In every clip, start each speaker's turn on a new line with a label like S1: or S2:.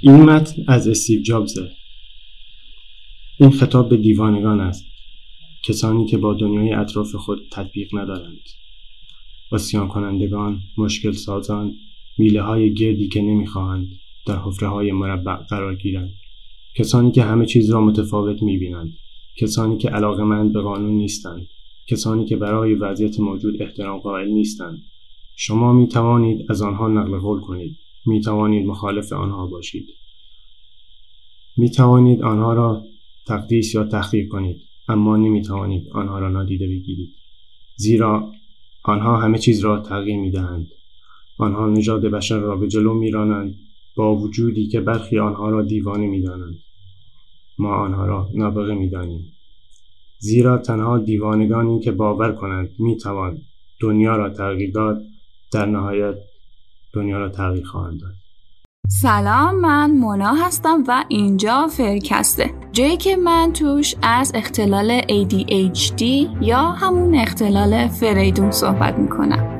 S1: این متن از استیو جابزه. این خطاب به دیوانگان است. کسانی که با دنیای اطراف خود تطبیق ندارند. آسیان کنندگان مشکل سازان میله های گردی که نمی‌خواهند در حفره های مربع قرار گیرند. کسانی که همه چیز را متفاوت می‌بینند. کسانی که علاقمند به قانون نیستند. کسانی که برای وضعیت موجود احترام قائل نیستند. شما می توانید از آنها نقل قول کنید. می توانید مخالف آنها باشید می توانید آنها را تقدیس یا تحقیر کنید اما نمی توانید آنها را نادیده بگیرید زیرا آنها همه چیز را تغییر می دهند آنها نژاد بشر را به جلو می رانند با وجودی که برخی آنها را دیوانه می دانند. ما آنها را نابغه می دانیم. زیرا تنها دیوانگانی که باور کنند می توان دنیا را تغییر داد در نهایت دنیا را تغییر خواهند داد.
S2: سلام من مونا هستم و اینجا فرکسته جایی که من توش از اختلال ADHD یا همون اختلال فریدون صحبت می‌کنم.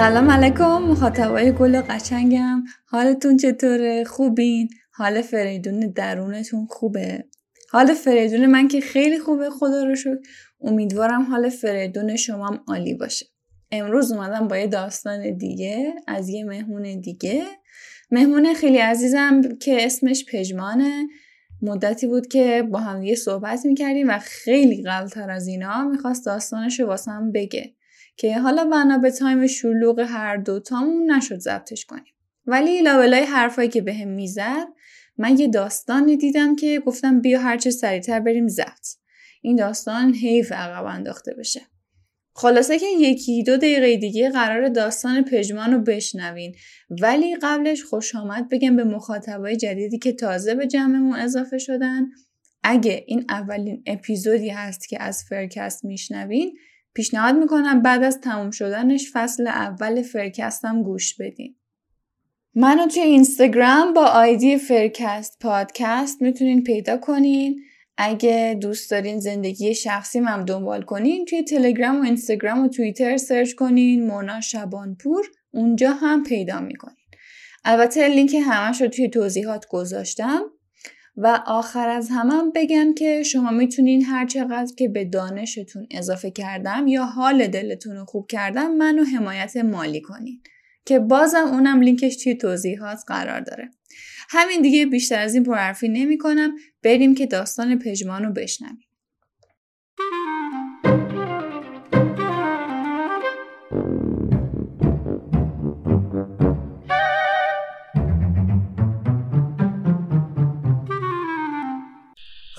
S2: سلام علیکم مخاطبای گل قشنگم. حالتون چطوره؟ خوبین؟ حال فریدون درونتون خوبه؟ حال فریدون من که خیلی خوبه خدا رو شکر. امیدوارم حال فریدون شما هم عالی باشه. امروز اومدم با یه داستان دیگه از یه مهمون دیگه. مهمون خیلی عزیزم که اسمش پژمانه. مدتی بود که با هم دیگه صحبت می‌کردیم و خیلی قبلتر از اینا می‌خواست داستانش رو واسم بگه. که حالا بنا به time شلوغ هر دوتامون نشد ضبطش کنیم. ولی لابلای حرفایی که بهم به می‌زد من یه داستانی دیدم که گفتم بیا هرچه سریعتر بریم ضبط. این داستان حیف عقب انداخته بشه. خلاصه که یکی دو دقیقه دیگه قرار داستان پژمان رو بشنوین. ولی قبلش خوش آمد بگم به مخاطبای جدیدی که تازه به جمعمون اضافه شدن اگه این اولین اپیزودی هست که از فرکست میشنوین پیشنهاد می‌کنم بعد از تموم شدنش فصل اول فرکستم گوش بدین. منو توی اینستاگرام با ID فرکست پادکست می‌تونین پیدا کنین. اگه دوست دارین زندگی شخصی هم دنبال کنین توی تلگرام و اینستاگرام و توییتر سرچ کنین مونا شبانپور اونجا هم پیدا می‌کنین. البته لینک همش رو توی توضیحات گذاشتم و آخر از همم بگم که شما می‌تونین هر چقدر که به دانشتون اضافه کردم یا حال دلتون رو خوب کردم منو حمایت مالی کنین که بازم اونم لینکش توی توضیحات قرار داره. همین دیگه بیشتر از این پرحرفی نمی کنم بریم که داستان پژمان رو بشنویم.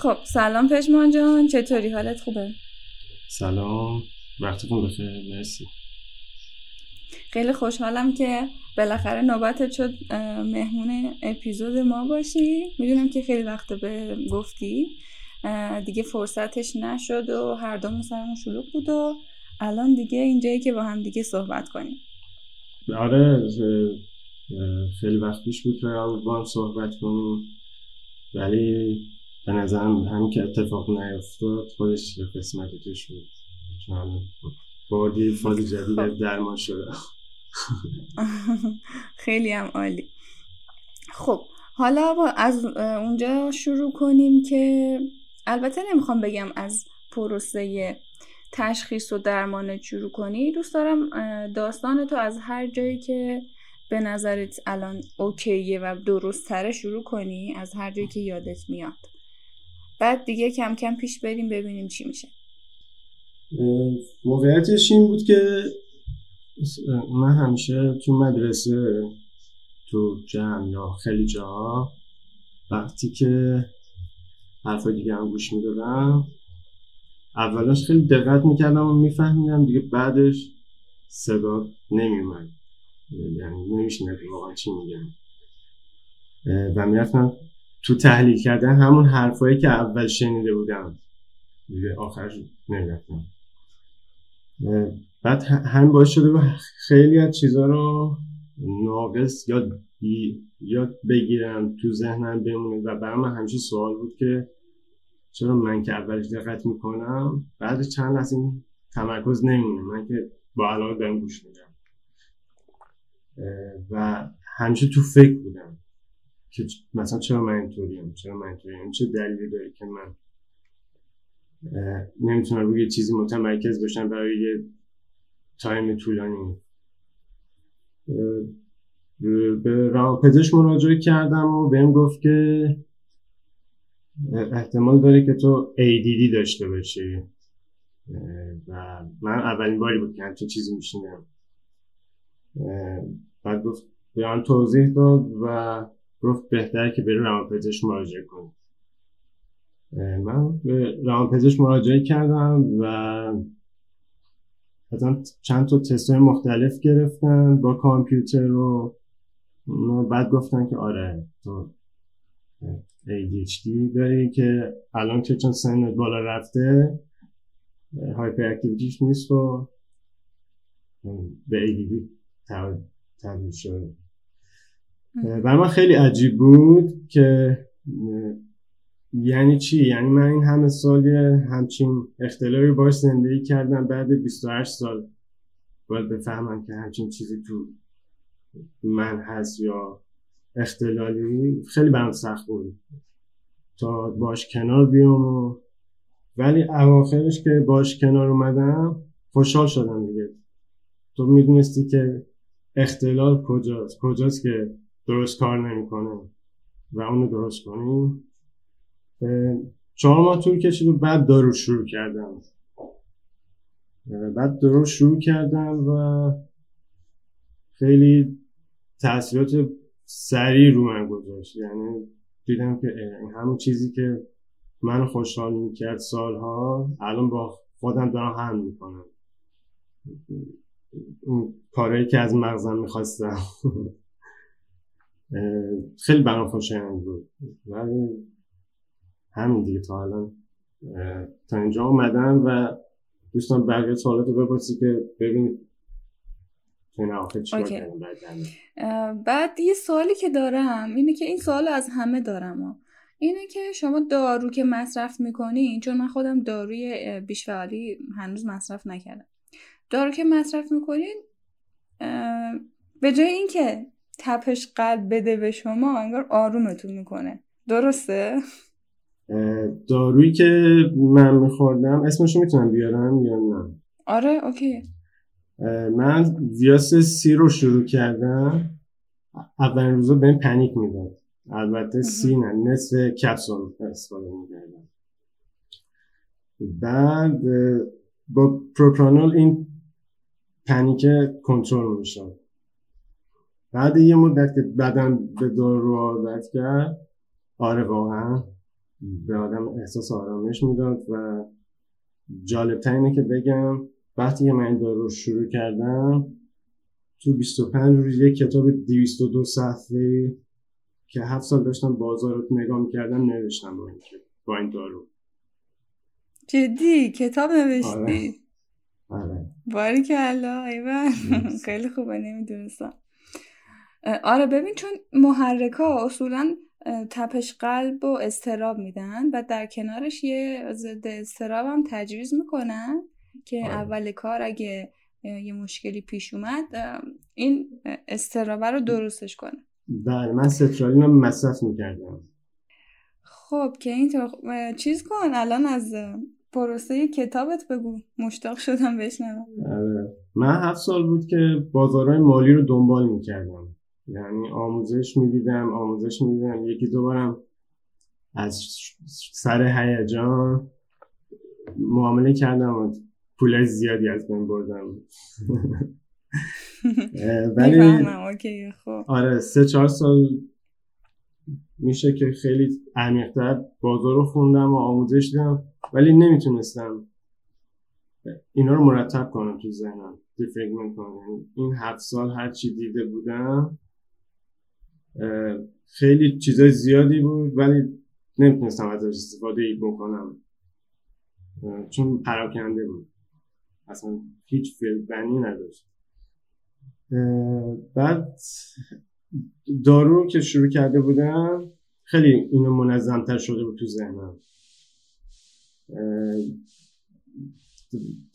S2: خب سلام پشمان جان چطوری؟ حالت خوبه؟
S1: سلام. وقتتون بخیر مرسی.
S2: خیلی خوشحالم که بالاخره نوبتت شد مهمون اپیزود ما باشی. می‌دونم که خیلی وقت به گفتی دیگه فرصتش نشد و هر دو سرمون شلوغ بود و الان دیگه اینجایی که با هم دیگه صحبت کنیم.
S1: آره خیلی وقت پیش بود بود با هم صحبت کنیم. ولی به نظرم همین که اتفاق نیفتاد خودش قسمت توش بود. چون باردی فاز جدید درمان شده.
S2: خیلی هم عالی. خب حالا با از اونجا شروع کنیم که البته نمی‌خوام بگم از پروسه تشخیص و درمان شروع کنی. دوست دارم داستان تو از هر جایی که به نظرت الان اوکیه و درست تره شروع کنی از هر جایی که یادت میاد. بعد دیگه کم کم پیش بریم ببینیم چی میشه.
S1: موقعیتش این بود که من همیشه تو مدرسه تو جمع یا خیلی جاها وقتی که حرفای دیگه هم گوش می‌دادم اولش خیلی دقت می‌کردم و میفهمیدم دیگه بعدش صدا نمیومد یعنی نمیشنه واقعا چی میگن و می‌رفتم تو تحلیل کردن همون حرفایی که اول شنیده بودم. دیگه آخرش نمی‌رفتم. بعد هم باعث شده خیلی از چیزها رو ناقص یاد یاد بگیرم تو ذهنم بمونه و برای من همیشه سوال بود که چرا من که اولش دقت می‌کنم بعد چند این تمرکز نمیمونه. من که با علاقه دارم گوش میدم. و همیشه تو فکر بودم. که مثلا چرا من اینطوریم چرا من اینطوریم چه دلیلی داره که من نمی‌تونم روی چیزی متمرکز باشم برای یه تایم طولانی؟ به روانپزشک مراجعه کردم و بهم گفت که احتمال داره که تو ADD داشته باشی. و من اولین باری بود که همچین چیزی میشینم بعد گفت به توضیح داد و گفت بهتره که بری روانپزشک مراجعه کنی من به روانپزشک مراجعه کردم و مثلا چند تا تست مختلف گرفتن با کامپیوتر و بعد گفتن که آره تو ADHD داری که الان که چون سن بالا رفته هایپر اکتیویتیش نیست و به ADD تبدیل شده. برای من خیلی عجیب بود که یعنی چی؟ یعنی من این همه سال همچین اختلافی باش زندگی کردم بعد 28 سال باید بفهمم که همچین چیزی تو من هست یا اختلالی خیلی برام سخت بود تا باش کنار بیام و ولی اواخرش که باش کنار اومدم خوشحال شدم دیگه تو می‌دونستی که اختلال کجاست کجاست که درست کار نمی‌کنه. و اونو درست کنیم. چهار ماه طول کشید و بعد دارو شروع کردم. بعد دارو شروع کردم و خیلی تاثیرات سریع رو من گذاشت. یعنی دیدم که همون چیزی که من خوشحال می‌کرد سالها الان با خودم دارم هم می‌کنم. اون کارهایی که از مغزم می‌خواستم. خیلی برام خوشایند بود. ولی همین دیگه تا الان. تا اینجا اومدن و دوستان بقیه سوالات رو بپرسی که ببینید
S2: بعد یه سوالی که دارم اینه که این سوال از همه دارم اینه که شما دارو که مصرف می‌کنین چون من خودم داروی بیشفعالی هنوز مصرف نکردم. دارو که مصرف می‌کنین به جای اینکه تپش قلب بده به شما انگار آرومتون می‌کنه. درسته؟
S1: دارویی که من میخوردم اسمشو می‌تونم بیارم یا نه؟
S2: آره OK.
S1: من ویاس سی رو شروع کردم. اولین روزا بهم panic می‌داد. البته سی نه نصف کپسول استفاده می‌کردم. بعد با پروپرانول این panic کنترل می‌شد. بعد یه مدت که بدن به دارو عادت کرد آره واقعا. به آدم احساس آرامش می‌داد و جالب اینه که بگم وقتی که من این دارو رو شروع کردم تو 25 روز یک کتاب 202 صفحه که هفت سال داشتم بازار رو نگاه می‌کردم نوشتم با این, با این دارو
S2: جدی؟ کتاب نوشتی؟
S1: آره. آره.
S2: باری که الله خیلی خوبه نمی‌دونستم. آره ببین چون محرک ها اصولا تپش قلب و استراب میدن و در کنارش یه ضد استراب هم تجویز می‌کنن که آره. اول کار اگه یه مشکلی پیش اومد این استرابه رو درستش کنه.
S1: بله من سترالین رو مصرف می‌کردم.
S2: خب که اینطور چیز کن الان از پروسه کتابت بگو. مشتاق شدم بشنوم.
S1: آره. من هفت سال بود که بازارهای مالی رو دنبال می‌کردم. یعنی آموزش می‌دیدم آموزش می‌دیدم. یکی دوبارم از سر هیجان معامله کردم و پول زیادی از بین بردم.
S2: ولی خب.
S1: آره سه چهار سال میشه که خیلی عمیقتر بازار رو خوندم و آموزش دیدم ولی نمی‌تونستم اینا رو مرتب کنم تو ذهنم. دیفرگمنت کنم. این هفت سال هر چی دیده بودم خیلی چیزای زیادی بود ولی نمی‌تونستم ازش استفاده ای بکنم چون پراکنده بود. اصلا هیچ بنی نداشت. بعد دارو که شروع کرده بودم خیلی اینو منظمتر شده بود تو ذهنم.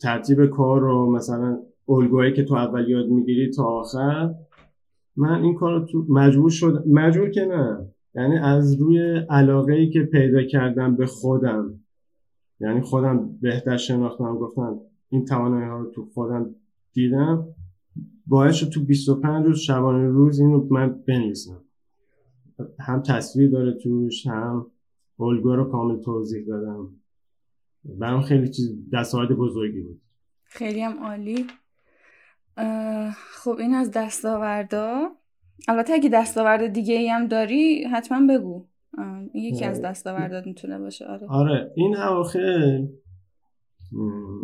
S1: ترتیب کار رو مثلا الگوهایی که تو اول یاد می‌گیری تا آخر من این کار تو مجبور شد مجبور که نه. یعنی از روی علاقه ای که پیدا کردم به خودم. یعنی خودم بهتر شناختم گفتم این توانایی ها رو تو خودم دیدم. باعث شد تو 25 روز شبانه روز اینو من بنویسم. هم تصویر داره توش هم الگو رو کامل توضیح دادم. برام خیلی چیز دستاورد بزرگی بود.
S2: خیلی هم عالی. خب این از دستاوردا. البته اگه دستاورد دیگه ای هم داری حتما بگو. یکی از دستاوردات می‌تونه باشه. آره.
S1: آره. این اواخر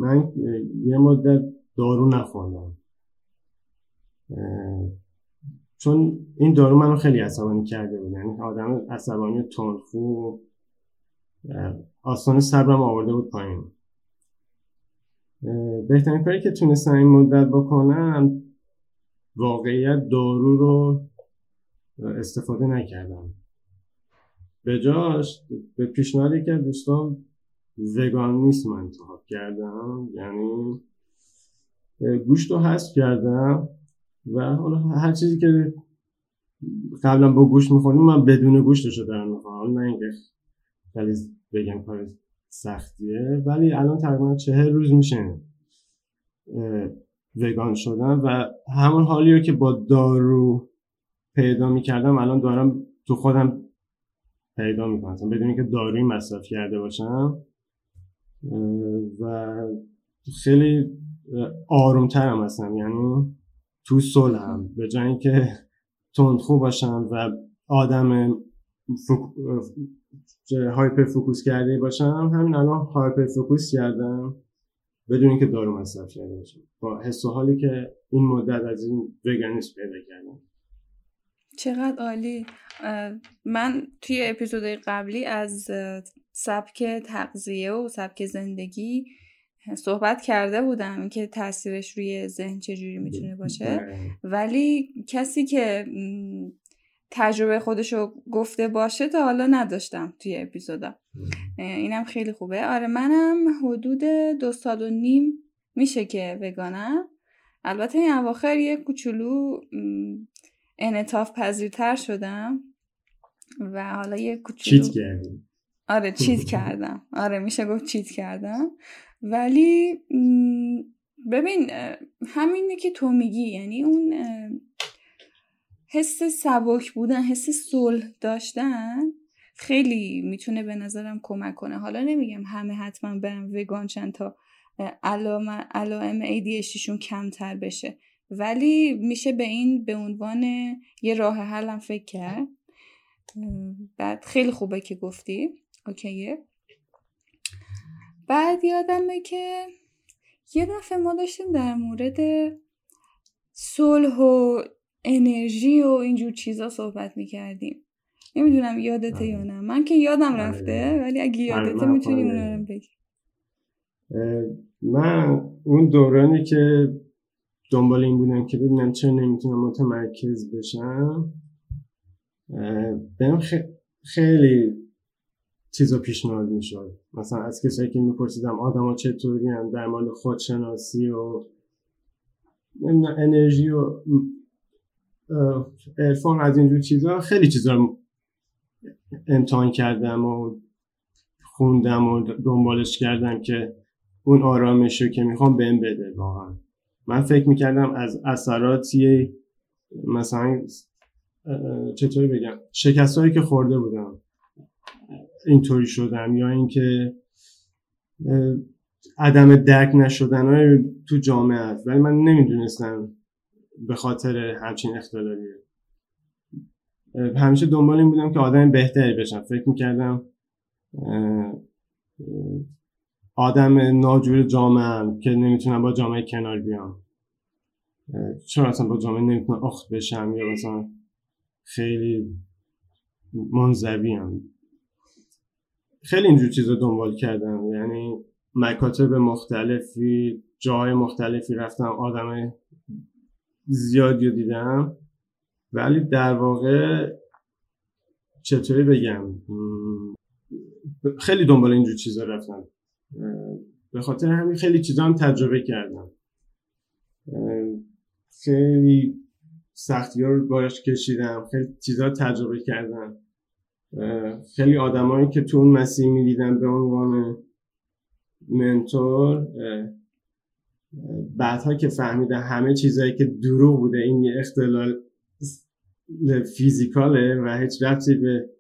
S1: من یه مدت دارو نخوردم چون این دارو منو خیلی عصبانی کرده بود. یعنی آدم عصبانی تندخو. آسان صبرم آورده بود پایین. بهترین کاری که تونستم این مدت بکنم واقعیت دارو رو استفاده نکردم. به جاش به پیشنهادی که دوستان وگانیسم انتخاب کردم یعنی گوشت رو حذف کردم و حالا هر چیزی که قبلا با گوشت می‌خوریم من بدون گوشتش رو دارم می‌خوام. نه اینکه خیلی بگم کار سختیه. ولی الان تقریبا چهر روز میشه وگان شدم و همون حالی رو که با دارو پیدا می‌کردم الان دارم تو خودم پیدا می‌کنم. بدون اینکه داروی مصرف کرده باشم و خیلی آرومترم هستم. یعنی تو صلحم به جای اینکه تندخو باشم و آدم foc... hyper focus کرده باشم. همین الان hyper focus کردم بدون اینکه دارو مصرف کرده باشم. با حس و حالی که این مدت از این وگانیسم پیدا کردم.
S2: چقدر عالی. من توی اپیزود قبلی از سبک تغذیه و سبک زندگی صحبت کرده بودم اینکه تاثیرش روی ذهن چجوری می‌تونه باشه. ولی کسی که تجربه خودشو گفته باشه تا حالا نداشتم توی اپیزودا. اینم خیلی خوبه. آره منم حدود دو سال و نیم میشه که وگانم. البته این اواخر یه کوچولو انعطاف پذیرتر شدم و حالا یه کوچولو
S1: چیت کردم
S2: آره چیت کردم. آره میشه گفت چیت کردم. ولی ببین همینه که تو میگی یعنی اون حس سبک بودن حس صلح داشتن خیلی می‌تونه به نظرم کمک کنه. حالا نمیگم همه حتما برن وگان چند تا علائم ADHDشون کمتر بشه. ولی میشه به این به عنوان یه راه حلم فکر کرد. بعد خیلی خوبه که گفتی. اوکیه. بعد یادمه که یه دفعه ما داشتیم در مورد صلح و انرژی و اینجور چیزا صحبت می‌کردیم. نمی‌دونم یادته یا نه. من که یادم آره. رفته ولی اگه یادته می‌تونی اون بگی
S1: من اون دورانی که دنبال این بودم که ببینم چرا نمی‌تونم متمرکز بشم بهم خیلی چیزا پیشنهاد می‌شد. مثلا از کسایی که میپرسیدم آدما چطوری هم در مورد خودشناسی و انرژی و ارفان از اینجور چیزا خیلی چیزا امتحان کردم و خوندم و دنبالش کردم که اون آرامش رو که می‌خوام بهم بده واقعا. من فکر می‌کردم از اثراتی مثلا چطوری بگم شکست هایی که خورده بودم اینطوری شدم یا اینکه عدم درک نشدن های تو جامعه هست ولی من نمی‌دونستم به خاطر همچین اختلالیه. همیشه دنبال این بودم که آدم بهتری بشم. فکر می‌کردم آدم ناجور جامعه که نمی‌تونم با جامعه کنار بیام. چرا اصلا با جامعه نمی‌تونم اخت بشم یا مثلا خیلی منزوی هم خیلی اینجور چیزا دنبال کردم. یعنی مکاتب مختلفی جاهای مختلفی رفتم آدم زیادی رو دیدم. ولی در واقع چطوری بگم؟ خیلی دنبال اینجور چیزا رفتم. به خاطر همین خیلی چیزا هم تجربه کردم. خیلی سختی ها رو باش کشیدم. خیلی چیزا تجربه کردم. خیلی آدمایی که تو اون مسیر می‌دیدم به عنوان منتور بعدها که فهمیدم همه چیزایی که دروغ بوده این یه اختلال فیزیکاله و هیچ ربطی به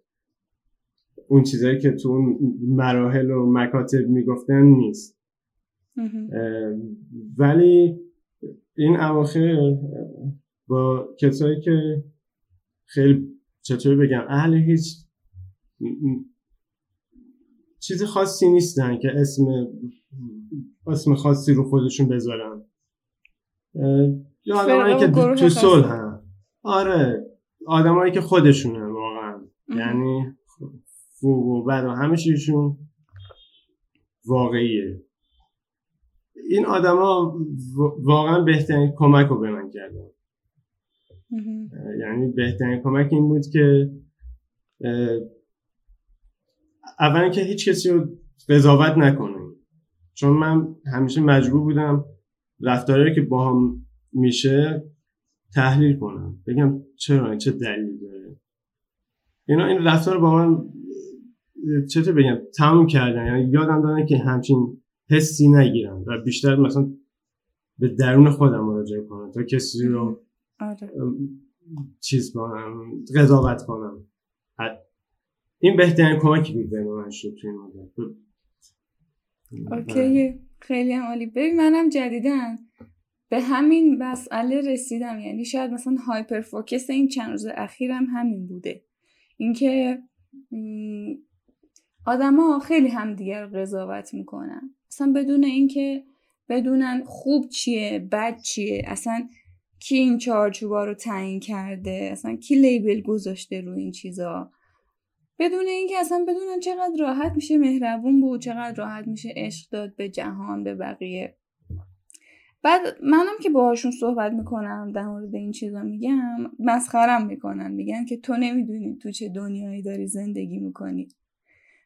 S1: اون چیزایی که تو اون مراحل و مکاتب می‌گفتن نیست. ولی این اواخر با کسایی که خیلی چطور بگم اهل هیچ چیز خاصی نیستن که اسم اسم خاصی رو خودشون بذارن. یا آدمایی که تو صلح آره آدمایی که خودشونن واقعا. یعنی خوب و بد و همه چیزشون واقعیه. این آدما واقعا بهترین کمک رو به من کردن. یعنی بهترین کمک این بود که اولا که هیچ کسی رو قضاوت نکنیم چون من همیشه مجبور بودم رفتاری که با هم میشه تحلیل کنم. بگم چرا چه دلیلی داره. اینا این رفتار با من چطور بگم تموم کردن. یعنی یادم دادن که همچین حسی نگیرم و بیشتر مثلا به درون خودم مراجعه کنم. تا کسی رو آره. چیز کنم قضاوت کنم. این بهترین کمکی بود به من شد توی این
S2: اوکی خیلی هم عالی. ببین منم جدیدن به همین مسئله رسیدم. یعنی شاید مثلا هایپر فوکس این چند روز اخیرم همین بوده. اینکه آدما خیلی همدیگر قضاوت می‌کنن. اصلا بدون اینکه بدونن خوب چیه بد چیه. اصلا کی این چارچوبا رو تعیین کرده؟ اصلا کی لیبل گذاشته رو این چیزا؟ بدون اینکه اصلا بدونن چقدر راحت میشه مهربون بود چقدر راحت میشه عشق داد به جهان به بقیه. بعد منم که باهاشون صحبت می‌کنم در مورد این چیزا میگم مسخرم می‌کنن. میگن که تو نمی‌دونی تو چه دنیایی داری زندگی می‌کنی.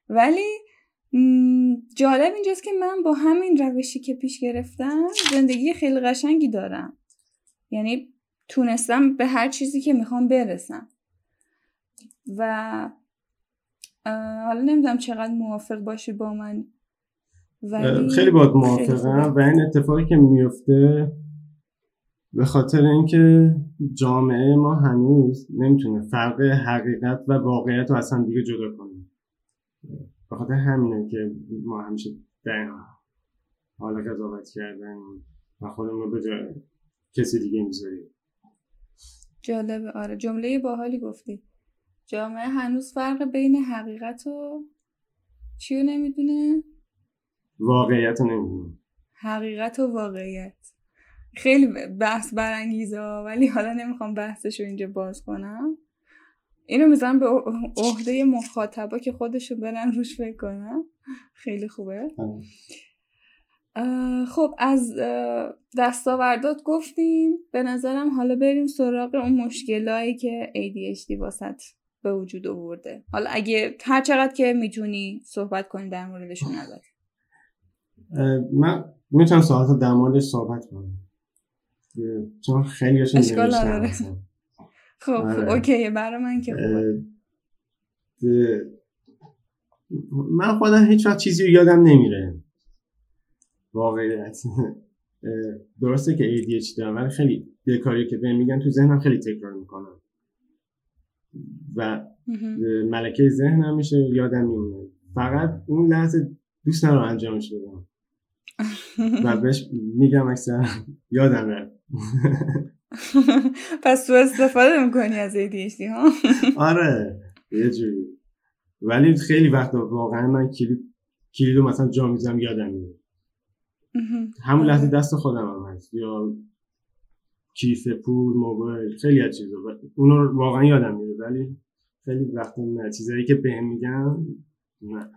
S2: ولی جالب اینجاست که من با همین روشی که پیش گرفتم زندگی خیلی قشنگی دارم. یعنی تونستم به هر چیزی که می‌خوام برسم. و حالا نمی‌دونم چقدر موافق باشی با من
S1: ولی خیلی باید موافقم. و این اتفاقی که میفته به خاطر اینکه جامعه ما هنوز نمی‌تونه فرق حقیقت و واقعیت رو اصلا دیگه جدا کنه. به خاطر همینه که ما همیشه در حال قضاوت کردن و خودمون رو به جای کسی دیگه می‌ذاریم.
S2: جالبه. آره جمله باحالی گفتی. جامعه هنوز فرق بین حقیقت و چیو نمی‌دونه؟
S1: واقعیت رو نمی‌دونه.
S2: حقیقت و واقعیت. خیلی بحث برانگیزه ولی حالا نمی‌خوام بحثش رو اینجا باز کنم. اینو می‌زنم به عهده مخاطبا که خودشو برن روش فکر کنم خیلی خوبه. خب از دستاوردات گفتیم. به نظرم حالا بریم سراغ اون مشکلایی که ADHD واسط به وجود آورده. حالا اگه هر چقدر که می‌تونی صحبت کنی در موردشون البته.
S1: من می‌تونم ساعت در موردش صحبت کنم. چون خیلی اشکال نداره.
S2: خب آره. اوکی برای من که
S1: من خودم هیچ وقت چیزی یادم نمیره. واقعیت درسته که ADHD دارم ولی خیلی کاری که بهم میگن تو ذهنم خیلی تکرار می‌کنم و ملکه ذهنم میشه یادم میمونه فقط اون لحظه دوست ندارم انجامش بدم. و بهش میگم اکثر یادم
S2: پس تو استفاده می‌کنی از ADHD ها؟
S1: آره یه جوری. ولی خیلی وقت واقعا من کلید کلیدو مثلا جا میزم یادم میاد. همون لحظه دست خودم هم هست. یا کیف پول موبایل خیلی از چیزا. اونو واقعا یادم میاد ولی خیلی وقت نه چیزایی که بهم میگن نه.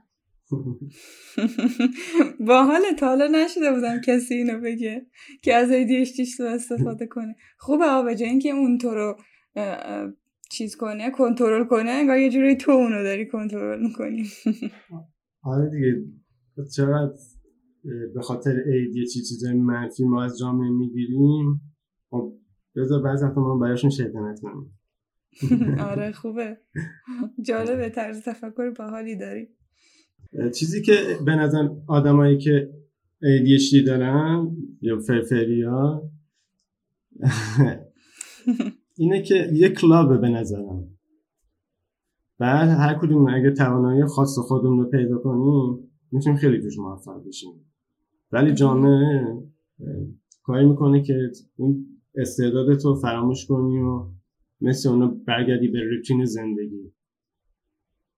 S2: با حال حالا نشده بودم کسی اینو بگه که از ADHD تو استفاده کنه. خوبه آبا جا اینکه اون تو رو چیز کنه کنترل کنه انگار یه جوری تو اونو داری کنترل می‌کنی.
S1: آره دیگه. چقدر به خاطر چیز چیزای منفی ما از جامعه می‌گیریم؟ خب بذار بعضی وقتا ما براشون شیطنت کنیم.
S2: آره خوبه. جالبه طرز تفکر باحالی داری
S1: چیزی که به نظر آدمایی که ADHD دارن یا فرفریا اینه که یه کلابه به نظرم. بعد هر کدوم اگه توانایی خاص خودمون رو پیدا کنیم می‌تونیم خیلی توش موفق بشیم. ولی جامعه کاری می‌کنه که اون استعدادت رو فراموش کنی و مثل اونا برگردی به روتین زندگی.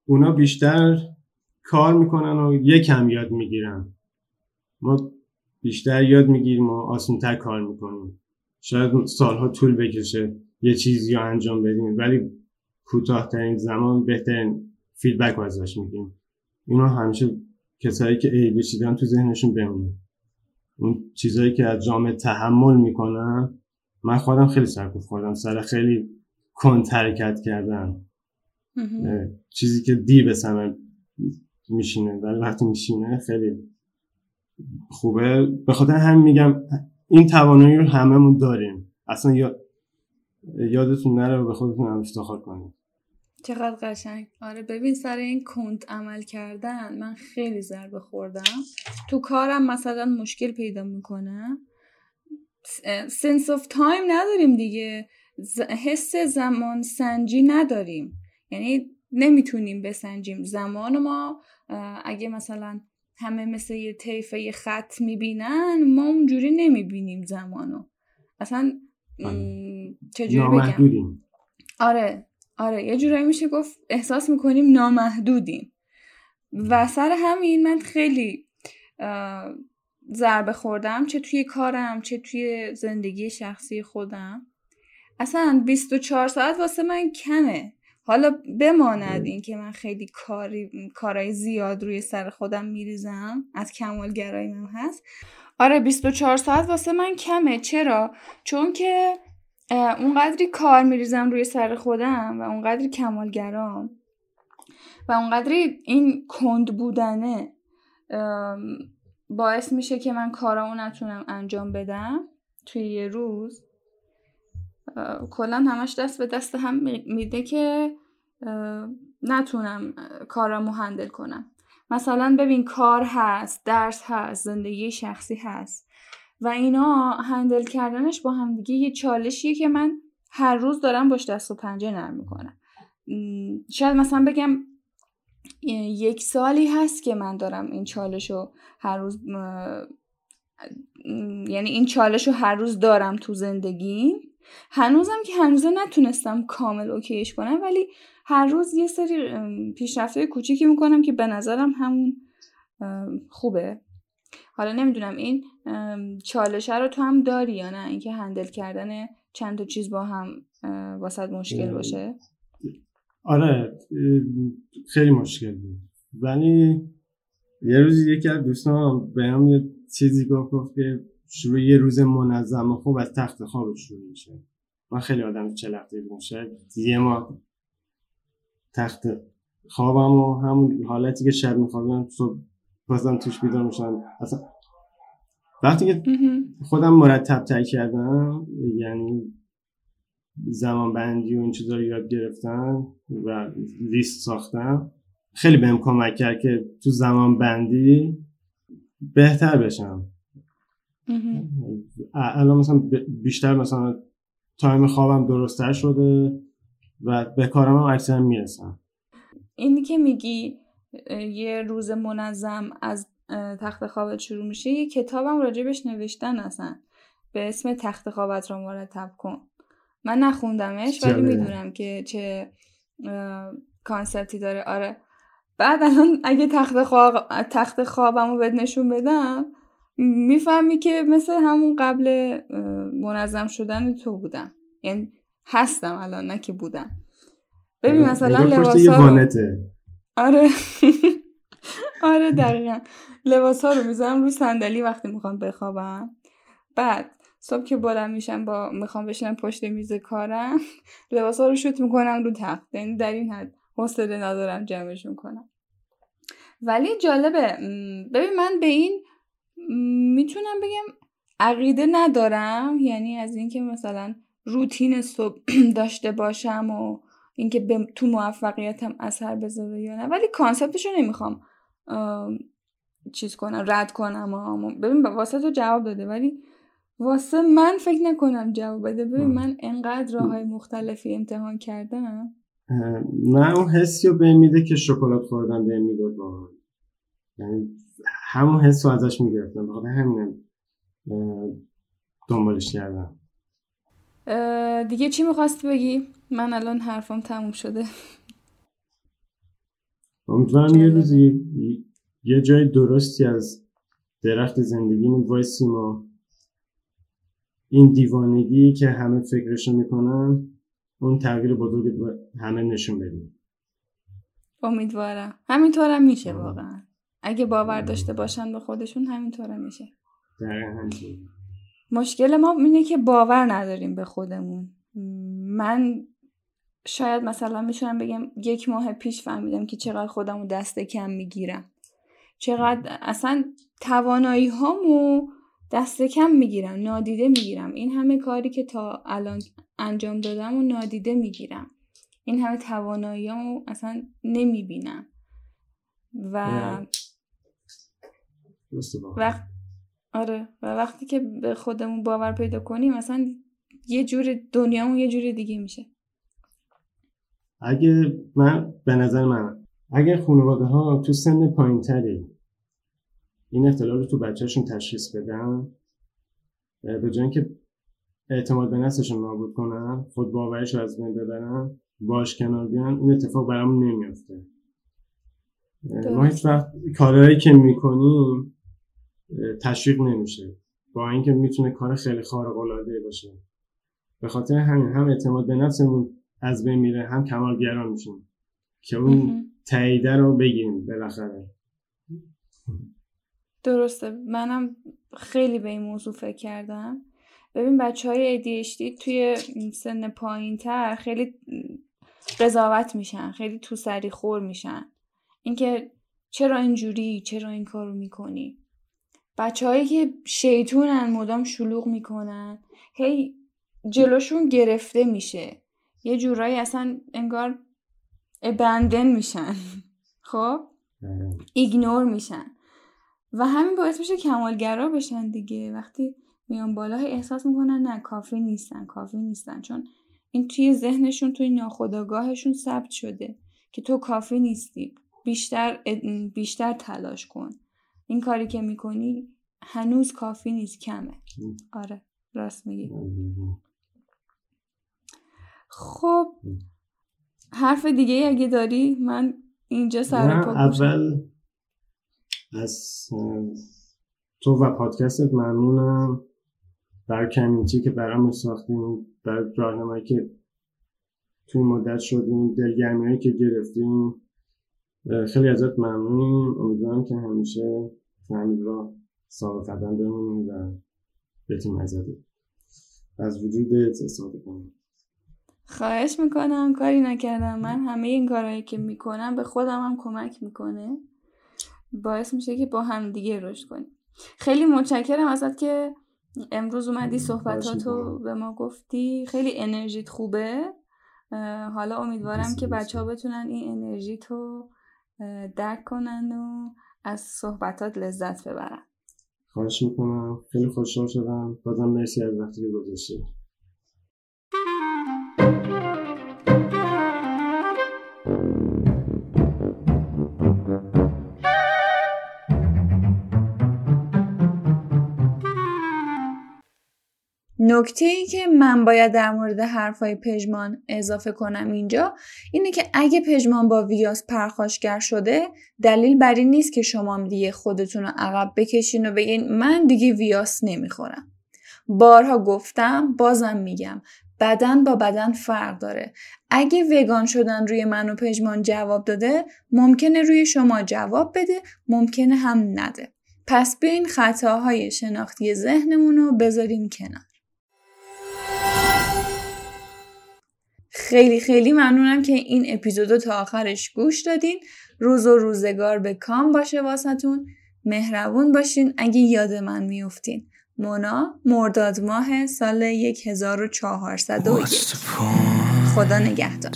S1: اونا بیشتر کار می‌کنن و یکم یاد می‌گیرن. ما بیشتر یاد می‌گیریم و آسونتر کار می‌کنیم. شاید سالها طول بکشه یه چیزی رو انجام بدیم ولی کوتاهترین زمان بهترین فیدبک ازش میگیم اینو همیشه کسایی که ای بشیدن تو ذهنشون بمونه. اون چیزایی که از جامعه تحمل می‌کنن من خودم خیلی سرکوف خوردم. سر خیلی کن حرکت کردن. چیزی که دی به سمن میشینه ولی وقتی میشینه خیلی خوبه. به خاطر هم میگم این توانایی رو هممون داریم. اصلا یادتون نره به خودتون هم افتخار کنید.
S2: چقدر قشنگ. آره ببین سر این کند عمل کردن من خیلی ضربه خوردم. تو کارم مثلا مشکل پیدا می‌کنم sense of time نداریم دیگه. حس زمان سنجی نداریم. یعنی نمی‌تونیم بسنجیم. زمان ما اگه مثلا همه مثل یه طیفه یه خط می‌بینن ما اونجوری نمی‌بینیم زمانو. اصلا آره. چجوری بگم؟ آره آره. یه جورایی میشه گفت احساس می‌کنیم نامحدودیم. و سر همین من خیلی ضربه خوردم چه توی کارم چه توی زندگی شخصی خودم. اصلا 24 ساعت واسه من کمه. حالا بماند این که من خیلی کاری کارای زیاد روی سر خودم میریزم از کمالگرایی من هست. آره 24 ساعت واسه من کمه. چرا؟ چون که اونقدری کار میریزم روی سر خودم و اونقدری کمالگرام و اونقدری این کند بودنه باعث میشه که من کارامو نتونم انجام بدم توی یه روز. کلا همش دست به دست هم میده که نتونم کارامو هندل کنم. مثلا ببین کار هست درس هست زندگی شخصی هست و اینا هندل کردنش با هم دیگه یه چالشیه که من هر روز دارم باش دست و پنجه نرم می‌کنم. شاید مثلا بگم یک سالی هست که من دارم این چالش رو هر روز یعنی این چالش رو هر روز دارم تو زندگی هنوزم که هنوزه نتونستم کامل اوکیش کنم ولی هر روز یه سری پیشرفته کوچیکی می‌کنم که به نظرم همون خوبه. حالا نمی‌دونم این چالشه رو تو هم داری یا نه؟ اینکه هندل کردن چند تا چیز با هم واسط مشکل باشه؟
S1: آره خیلی مشکل بود. ولی یه روزی یکی از دوستان به هم یه چیزی گفت گفت که شروع یه روز منظم و خوب از تخت خواب شروع میشه. من خیلی آدم چلقته بودم شاید یه ما تخت خوابم و همون حالتی که شب میخوابم صبح بازم توش بیدار میشم اصلا وقتی که خودم مرتب تر کردم یعنی زمان بندی و این چیزا رو یاد گرفتم و لیست ساختم خیلی بهم کمک کرد که تو زمان بندی بهتر بشم. الان مثلا بیشتر مثلا time خوابم درستتر شده و به کارم هم اکثر می‌رسم.
S2: اینی که میگی یه روز منظم از تخت خوابت شروع میشه یه کتابم راجبش نوشتن اصلا. به اسم تخت خوابت را مرتب کن. من نخوندمش ولی می‌دونم که چه concept ی داره. آره. بعد الان اگه تخت, خواب تخت خوابم رو بهت نشون بدم می‌فهمی که مثل همون قبل منظم شدن تو بودم. یعنی هستم الان نه که بودم. ببین آره، مثلا لباسا
S1: رو...
S2: آره. آره دقیقا. لباس ها رو می‌ذارم رو صندلی وقتی می‌خوام بخوابم. بعد صبح که بلند میشم با می‌خوام بشینم پشت میز کارم لباس ها رو شوت می‌کنم رو تخت. یعنی در این حد حوصله ندارم جمعشون کنم ولی جالبه ببین من به این می‌تونم بگم عقیده ندارم یعنی از اینکه مثلا روتین صبح داشته باشم و اینکه تو موفقیتم اثر بذاره یا نه. ولی کانسپتشو نمی‌خوام چیز کنم رد کنم ببین واسه تو جواب داده ولی واسه من فکر نکنم جواب بده. ببین من انقدر راه های مختلفی امتحان کردم.
S1: من اون حسی رو به میده که شکلات خوردن به می‌داد یعنی همون حس رو ازش می‌گرفتم. بخاطر همینم دنبالش کردم.
S2: دیگه چی می‌خواستی بگی؟ من الان حرفم تموم شده.
S1: امیدوارم یه روزی یه جای درستی از درخت زندگی وایسیم و این دیوانگی که همه فکرشو می‌کنن اون تغییر بزرگ همه نشون بدیم.
S2: امیدوارم. همینطورم میشه واقعا. اگه باور داشته باشن به خودشون همینطورم میشه. مشکل ما اینه که باور نداریم به خودمون. من شاید مثلا می‌تونم بگم یک ماه پیش فهمیدم که چقدر خودم دست کم می‌گیرم. چقدر اصلا توانایی هامو دست کم می‌گیرم نادیده می‌گیرم. این همه کاری که تا الان انجام دادم و نادیده می‌گیرم. این همه توانایی هامو اصلا نمی‌بینم. و وقت آره. و وقتی که به خودمون باور پیدا کنیم مثلا یه جور دنیامون یه جور دیگه میشه.
S1: اگه من به نظر من اگه خانواده ها تو سن پایین تری این اختلال رو تو بچهشون تشخیص بدن به جای که اعتماد به نفسشون نابود کنن خود باورش رو از بین ببرن باش کنار بیان این اتفاق برامون نمیافته. ما هیچ وقت کارهایی که می‌کنیم تشویق نمیشه. با اینکه می‌تونه کار خیلی خارق العاده باشه. به خاطر همین هم اعتماد به نفسمون از بین میره هم کمالگران میشیم که اون تاییده رو بگیریم بالاخره.
S2: درسته. منم خیلی به این موضوع فکر کردم. ببین بچه های ADHD توی سن پایین تر خیلی قضاوت میشن خیلی تو سری خور میشن. اینکه چرا اینجوری چرا این کار رو می‌کنی؟ بچههایی که شیطونن مدام شلوغ می‌کنن. هی جلوشون گرفته میشه. یه جورایی اصلا انگار ابندن میشن. خب؟ ignore میشن. و همین باعث میشه کمالگرا بشن دیگه. وقتی میان بالا احساس می‌کنن نه کافی نیستن کافی نیستن. چون این توی ذهنشون توی ناخودآگاهشون ثبت شده که تو کافی نیستی. بیشتر بیشتر تلاش کن. این کاری که می‌کنی هنوز کافی نیست کمه. آره راست میگی. خب حرف دیگه اگه داری من اینجا سر
S1: اول از تو و پادکستت ممنونم. بر کمیونیتی که برام ساختیم بر راهنمایی که توی مدت شدیم دلگرمی که گرفتیم خیلی ازت ممنونیم. امیدوارم که همیشه همین را ثابت قدم بمونیم و بتونیم ازت از وجودت استفاده کنیم
S2: خواهش می‌کنم کاری نکردم. من همه این کارهایی که می‌کنم به خودم هم کمک می‌کنه. باعث میشه که با هم دیگه رشد کنیم. خیلی متشکرم ازت که امروز اومدی صحبتاتو به ما گفتی. خیلی انرژیت خوبه. حالا امیدوارم که بچه ها بتونن این انرژی تو درک کنن و از صحبتات لذت ببرن
S1: خواهش می‌کنم. خیلی خوشحال شدم. بازم مرسی از وقتی که گذاشتی.
S2: نکته ای که من باید در مورد حرفای پژمان اضافه کنم اینجا اینه که اگه پژمان با ویاس پرخاشگر شده دلیل بر این نیست که شما دیگه خودتون رو عقب بکشین و بگین من دیگه ویاس نمی‌خورم. بارها گفتم بازم میگم بدن با بدن فرق داره. اگه وگان شدن روی من و پژمان جواب داده ممکنه روی شما جواب بده ممکنه هم نده. پس بیاین خطاهای شناختی ذهنمون رو بذاریم کنار. خیلی خیلی ممنونم که این اپیزود تا آخرش گوش دادین. روز و روزگار به کام باشه واسهتون. مهربون باشین اگه یاد من میفتین مونا مرداد ماه سال 1401 خدا نگهدار.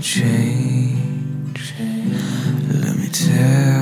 S2: Change. Let me tell